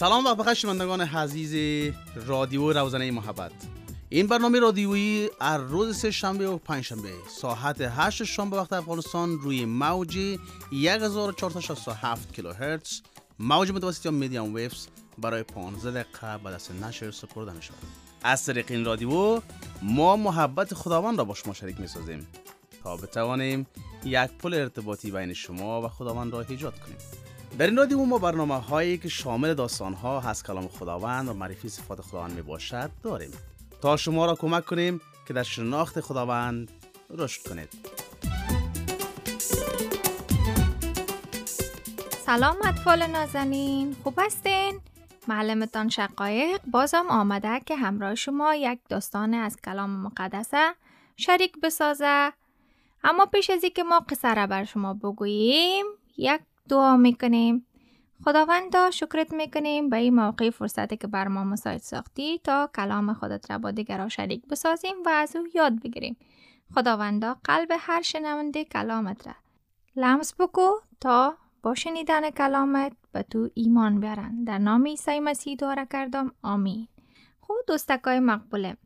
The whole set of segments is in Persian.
سلام و بخیر شنوندگان عزیز رادیو روزنه محبت. این برنامه رادیویی از روز سه شنبه و پنج شنبه ساعت 8 شام به وقت افغانستان روی موج 1467 کیلوهرتز موج متوسط یا میدیوم ویفز برای 15 دقیقه به دست نشر سپرده می شود از طریق این رادیو ما محبت خداوند را با شما شریک می سازیم تا بتوانیم یک پل ارتباطی بین شما و خداوند را ایجاد کنیم. در این رادیو ما برنامه هایی که شامل داستان ها از کلام خداوند و معرفی صفات خداوند می باشد داریم. تا شما را کمک کنیم که در شناخت خداوند رشد کنید. سلام اطفال نازنین. خوب هستین؟ معلمتان شقایق بازم آمده که همراه شما یک داستان از کلام مقدسه شریک بسازه. اما پیش از که ما قصه را بر شما بگوییم یک دعا می‌کنیم. خداوندا شکرت می‌کنیم به این موقع فرصتی که بر ما مساعد ساختی تا کلام خودت را با دیگران شریک بسازیم و از او یاد بگیریم. خداوندا قلب هر شنونده کلامت را لمس بکو تا با شنیدن کلامت به تو ایمان بیارن. در نام عیسی مسیح داره کردم. آمین. خود دوستکای مقبوله.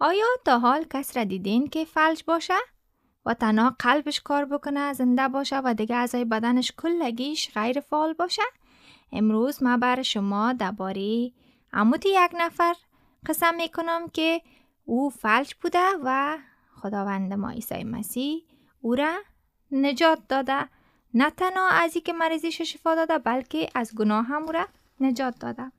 آیا تا حال کس را دیدین که فلج باشه؟ و تنها قلبش کار بکنه زنده باشه و دیگه اعضای بدنش کلگیش غیر فعال باشه. امروز ما بر شما درباره عمود یک نفر قسم می‌کنم که او فلج بوده و خداوند ما عیسی مسیح او را نجات داده. نه تنها از که مریضیش شفا داده بلکه از گناه هم او را نجات داده.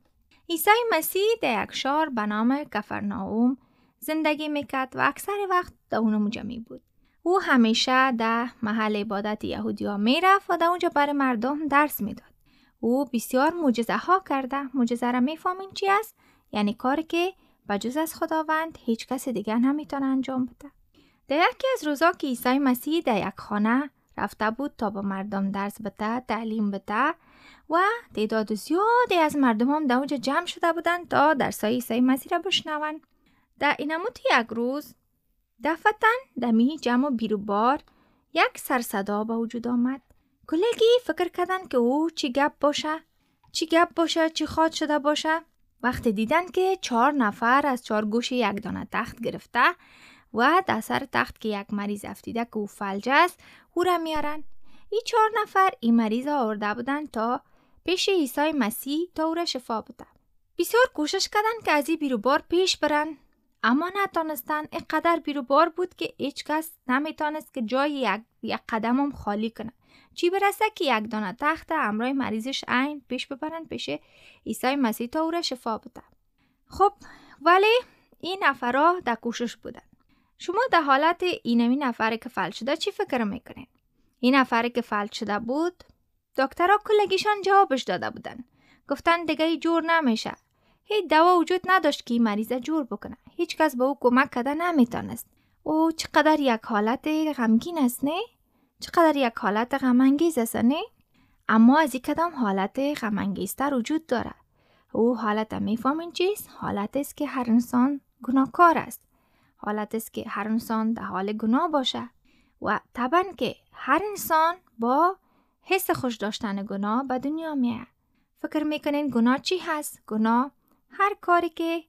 عیسی مسیح در یک شهر به نام کفرناوم زندگی می‌کرد و اکثر وقت در اونم جمعی بود. او همیشه در محل عبادت یهودیا می‌رفت و در اونجا برای مردم درس می‌داد. او بسیار معجزه ها کرده. معجزه را می‌فهمین چی است؟ یعنی کاری که بجز از خداوند هیچ کس دیگر نمی‌تونه انجام بده. در یکی از روزا که عیسی مسیح در یک خانه رفته بود تا به مردم درس بده تعلیم بده و تعداد زیادی از مردم هم در اونجا جمع شده بودند تا درسای عیسی مسیح را بشنوند. در اینموت یک روز دفتن دمی جمع بیروبار یک سرصدا به وجود آمد. کلگی فکر کردن که او چی گپ باشه چی گپ باشه چی خواد شده باشه. وقتی دیدن که چهار نفر از چهار گوش یک دانه تخت گرفته و در سر تخت که یک مریض افتیده که او فلج است او را میارن. این چهار نفر این مریض آورده بودن تا پیش عیسی مسیح تا او را شفا بده. بسیار کوشش کردن که از این بیروبار پیش برن. اما نتانستن اینقدر بیروبار بود که هیچ کس نمیتانست که جای یک, یک قدم هم خالی کنه. چی برسه که یک دانه تخت امرای مریضش عین پیش ببرن پیش عیسی مسیح تا او را شفا بده. خب ولی این نفرها در کوشش بودن. شما در حالت اینمی نفر که فلج شده چی فکر می‌کنین؟ این نفر که فلج شده بود دکترها کلگیشان جوابش داده بودن. گفتن دیگه جور نمیشه. هیچ دوا وجود نداشت که این مریض جور بکنه. هیچ کس به او کمک کرده نمی‌تونست. او چقدر یک حالت غمگین است نه؟ چقدر یک حالت غمانگیز است نه؟ اما از یک کدام حالت غمانگیزتر وجود داره او حالت می‌فهمین چیست حالت است که هر انسان گناهکار است. حالت است که هر انسان در حال گناه باشه و طبعا که هر انسان با حس خوش داشتن گناه به دنیا میاد فکر می‌کنین گناه چی هست؟ گناه هر کاری که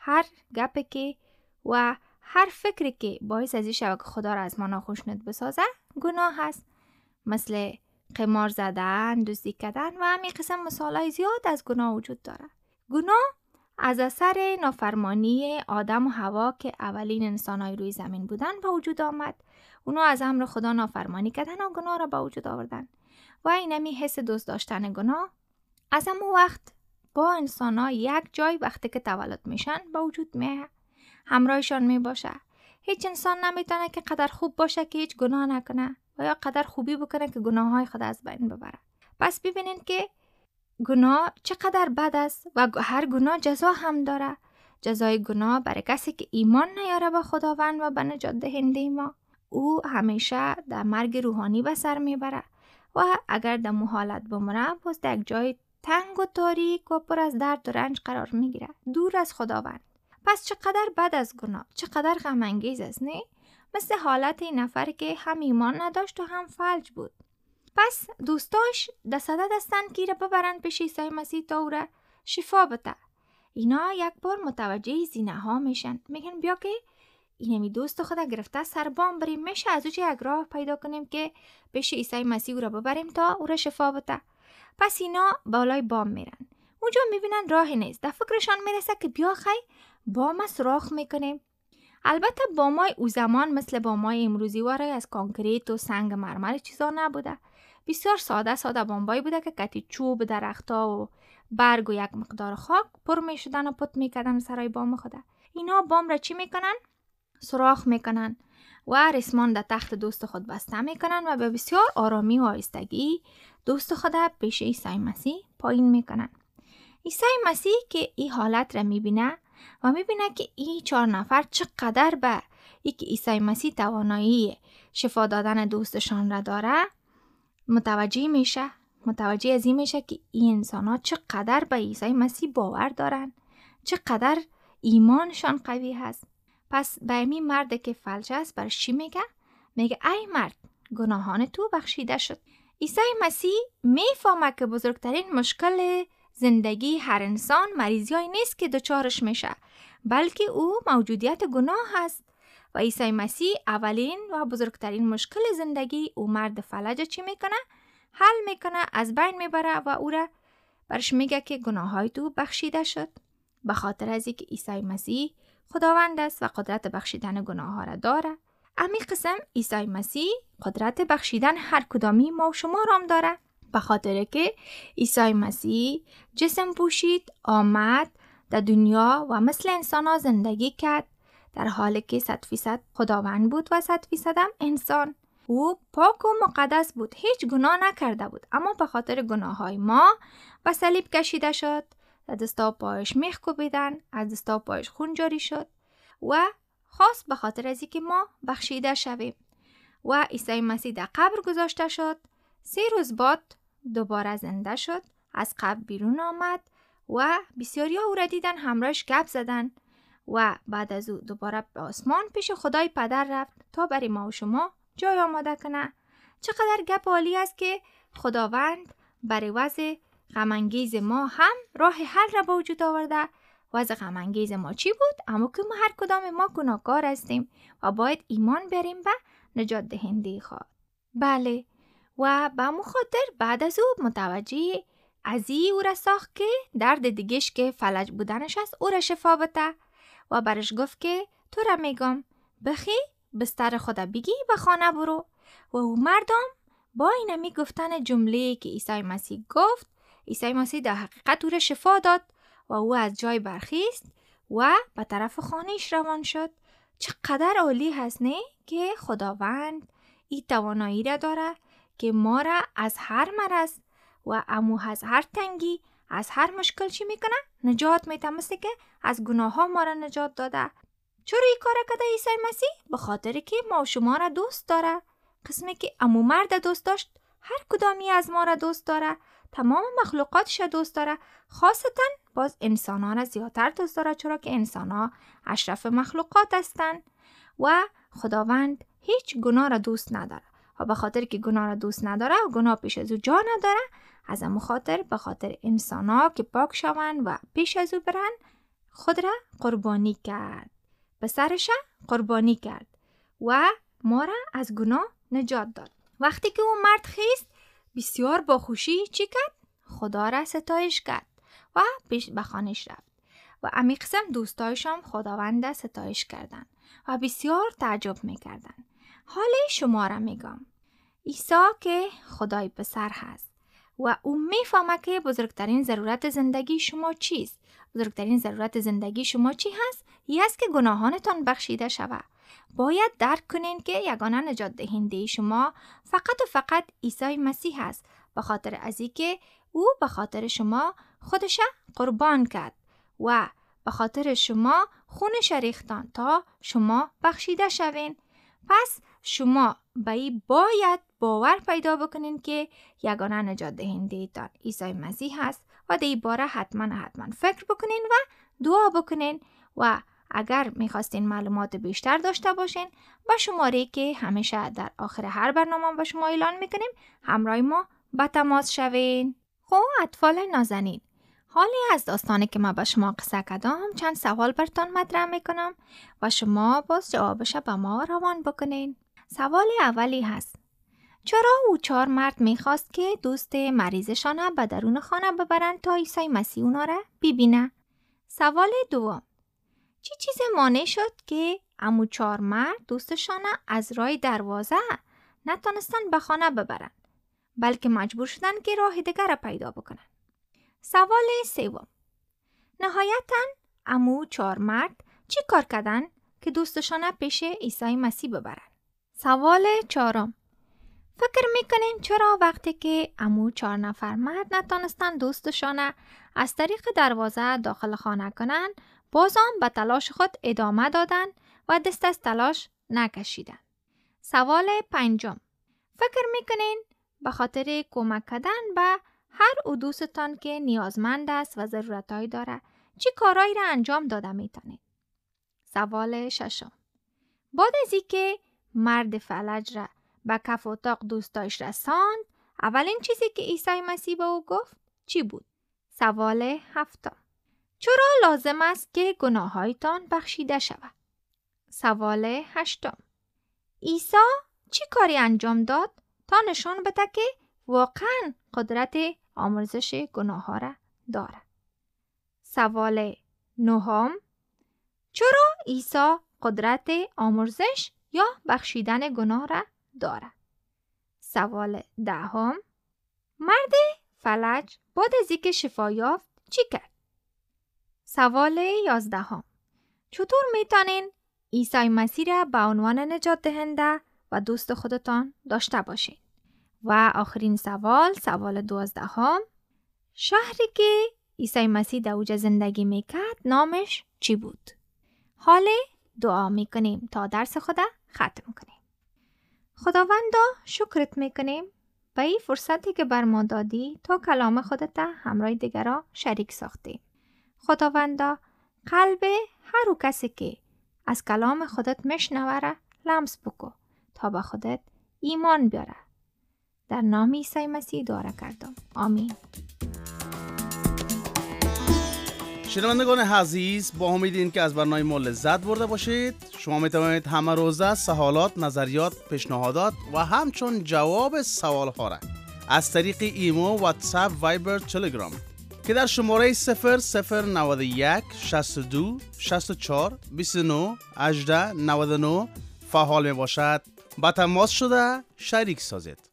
هر گپی که و هر فکری که باعث از که خدا را از ما ناخوشنود بسازه گناه هست مثل قمار زدن، دوستی کردن و همین قسم مثال زیاد از گناه وجود داره. گناه از اثر نافرمانی آدم و هوا که اولین انسانهای روی زمین بودن به وجود آمد. اونا از امر خدا نافرمانی کردن و گناه را به وجود آوردن. و اینمی حس دوست داشتن گناه از همون وقت با انسان ها یک جای وقتی که تولد میشن با وجود می همراهشان می باشه. هیچ انسان نمی‌تونه که قدر خوب باشه که هیچ گناه نکنه و یا قدر خوبی بکنه که گناه های خود از بین ببره. پس ببینین که گناه چقدر بد است و هر گناه جزا هم داره. جزای گناه برای کسی که ایمان نیاره به خداوند و به نجات دهنده ما. او همیشه در مرگ روحانی به سر می‌بره و اگر در محالت بمره باز در جای تنگ و تاریک و پر از درد و رنج قرار می‌گیره. دور از خداوند. پس چقدر بد از گناه؟ چقدر غم انگیز است نه؟ مثل حالت این نفر که هم ایمان نداشت و هم فلج بود. پس دوستاش در صدد هستند که ببرن پیش عیسی مسیح تا او را شفا بده. اینا یک بار متوجه زینه ها میشن. میگن بیا که اینمی دوست خدا گرفته سر بام بریم. میشه از اوچه یک راه پیدا کنیم که بشه عیسی مسیح او را ببریم تا او را شفا بده. پس اینا بالای بام میرن. اونجا می‌بینن راهی نیست. در فکرشان می‌رسه که بیا خی بام سراخ می‌کنیم البته بامای او زمان مثل بامای امروزی واره از کانکریت و سنگ مرمر چیزا نبوده. بسیار ساده ساده بامبایی بوده که کتی چوب درختها و برگ و یک مقدار خاک پر می شدن و پت می‌کردن سرای بام خوده اینا بام را چی می‌کنن؟ سراخ می‌کنن. و رسمان در تخت دوست خود بسته می‌کنن و به بسیار آرامی و آیستگی دوست خود پیش عیسی مسیح پایین می‌کنن عیسی مسیح که این حالت را می‌بینه و می‌بینه که این چهار نفر چقدر به ای که عیسی مسیح توانایی شفا دادن دوستشان را داره متوجه میشه متوجه از این میشه که این انسان ها چقدر به عیسی مسیح باور دارن چقدر ایمانشان قوی هست. پس به این مرد که فلج است برش چی میگه؟ میگه ای مرد گناهان تو بخشیده شد عیسی مسیح می‌فهمه که بزرگترین مشکل زندگی هر انسان مریضی نیست که دچارش میشه بلکه او موجودیت گناه هست و عیسی مسیح اولین و بزرگترین مشکل زندگی او مرد فلج چی می‌کنه؟ حل می‌کنه از بین می‌بره و او را برش میگه که گناه های تو بخشیده شد به خاطر از اینکه عیسی مسیح خداوند است و قدرت بخشیدن گناه ها را داره. امی قسم عیسی مسیح قدرت بخشیدن هر کدامی ما و شما رام داره. به خاطر که عیسی مسیح جسم پوشید آمد در دنیا و مثل انسان ها زندگی کرد. در حالی که صد فیصد خداوند بود و صد فیصد هم انسان. او پاک و مقدس بود هیچ گناه نکرده بود. اما به خاطر گناه های ما به صلیب کشیده شد. دستا پایش میخ کوبیدن از دستا پایش خون جاری شد و خاص به خاطر از که ما بخشیده شویم و عیسی مسیح در قبر گذاشته شد. سه روز بعد دوباره زنده شد از قبر بیرون آمد و بسیاری او را دیدن همراهش گپ زدن و بعد از او دوباره به آسمان پیش خدای پدر رفت تا برای ما و شما جای آماده کنه. چقدر گپ عالی است که خداوند برای وضع غمانگیز ما هم راه حل را به وجود آورده. وضع غمانگیز ما چی بود؟ اما که ما هر کدام ما گناهکار هستیم و باید ایمان بریم به نجات دهنده خواد بله. و به مخاطر بعد از او متوجه از او را ساخت که درد دیگهش که فلج بودنش است او را شفا بده. و برش گفت که تو را میگم بخی بستر خدا بگی به خانه برو. و او مردم با اینمی گفتن جمله که عیسی مسیح گفت عیسی مسیح در حقیقت او را شفا داد و او از جای برخیست و به طرف خانهش روان شد. چقدر عالی هست نه که خداوند این توانایی را داره که ما را از هر مرض و امو از هر تنگی از هر مشکل چی می‌کنه نجات میده. مثل که از گناه ها ما را نجات داده. چرا این کار کرده عیسی مسیح؟ به خاطر که ما شما را دوست داره. قسمی که امو مرد دوست داشت هر کدامی از ما را دوست داره. تمام مخلوقاتش دوست داره. خاصتا باز انسان را زیادتر دوست داره چرا که انسان ها اشرف مخلوقات هستند و خداوند هیچ گناه را دوست نداره. و به خاطر که گناه را دوست نداره و گناه پیش از او جا نداره از امو خاطر به خاطر انسان ها که پاک شوند و پیش از او برن خود را قربانی کرد. به سرش قربانی کرد و ما را از گناه نجات داد. وقتی که او مرد خیست بسیار با خوشی چی کرد؟ خدا را ستایش کرد و پیش به خانش رفت و امی قسم دوستایشان خداوند ستایش کردند و بسیار تعجب می‌کردن حال شما را میگم عیسی که خدای پسر هست و او می‌فهمه که بزرگترین ضرورت زندگی شما چیست. بزرگترین ضرورت زندگی شما چی هست؟ ای است که گناهانتان بخشیده شود. باید درک کنین که یگانه نجات دهنده شما فقط و فقط عیسی مسیح است به خاطر از که او به خاطر شما خودش قربان کرد و به خاطر شما خونش ریختان تا شما بخشیده شوین. پس شما به باید باور پیدا بکنین که یگانه نجات دهنده تان عیسی مسیح هست و دی باره حتما حتما فکر بکنین و دعا بکنین و اگر می‌خواستین معلومات بیشتر داشته باشین با شماره که همیشه در آخر هر برنامه با شما اعلان می‌کنیم همراه ما به تماس شوین خب اطفال نازنین حالی از داستانی که ما به شما قصه کردم چند سوال برتان مطرح می‌کنم و شما باز جوابش به ما روان بکنین. سوال اولی هست. چرا او چهار مرد می‌خواست که دوست مریضشان به درون خانه ببرند تا عیسی مسیح اونا را ببینه؟ سوال دوم. چی چیز مانع شد که امو چهار مرد دوستشان از رای دروازه نتانستن به خانه ببرند بلکه مجبور شدن که راه دیگر پیدا بکنن. سوال سوم نهایتا امو چهار مرد چی کار کردن که دوستشان پیش عیسی مسیح ببرن؟ سوال چهارم فکر می‌کنین چرا وقتی که امو چهار نفر مرد نتانستن دوستشان از طریق دروازه داخل خانه کنن بازم به تلاش خود ادامه دادن و دست از تلاش نکشیدن. سوال پنجم فکر می‌کنین به خاطر کمک کردن به هر او دوستتان که نیازمند است و ضرورتهایی داره چی کارایی را انجام داده می‌تونید؟ سوال ششم بعد از که مرد فلج را به کف اتاق دوستایش رساند اولین چیزی که عیسی مسیح به او گفت چی بود؟ سوال هفتم چرا لازم است که گناههایتان بخشیده شود؟ سوال هشتم عیسی چی کاری انجام داد تا نشان بده که واقعا قدرت آمرزش گناه ها را داره. سوال نهم چرا عیسی قدرت آمرزش یا بخشیدن گناه را داره؟ سوال دهم فلج بعد از اینکه شفا یافت چی کرد؟ سوال یازدهم چطور می‌تونین عیسی مسیح را به عنوان نجات دهنده و دوست خودتان داشته باشید؟ و آخرین سوال سوال دوازدهم شهری که عیسی مسیح در اوج زندگی می‌کرد نامش چی بود؟ حال دعا می‌کنیم تا درس خدا ختم کنیم. خداوندا شکرت می‌کنیم به این فرصتی که بر ما دادی تا کلام خودت همراه دیگرا شریک ساختیم. خداوندا قلب هر کسی که از کلام خودت مشنوره لمس بکو تا به خودت ایمان بیاره. در نام عیسی مسیح دعا کردم. آمین. شنوندگان عزیز با امید که از برنامه ما لذت برده باشید شما می توانید همه روزه سوالات نظریات پیشنهادات و همچون جواب سوال ها را از طریق ایمو واتساپ وایبر تلگرام که در شماره 0091 62 64 29 18 99 فعال می باشد با تماس شده شریک سازید.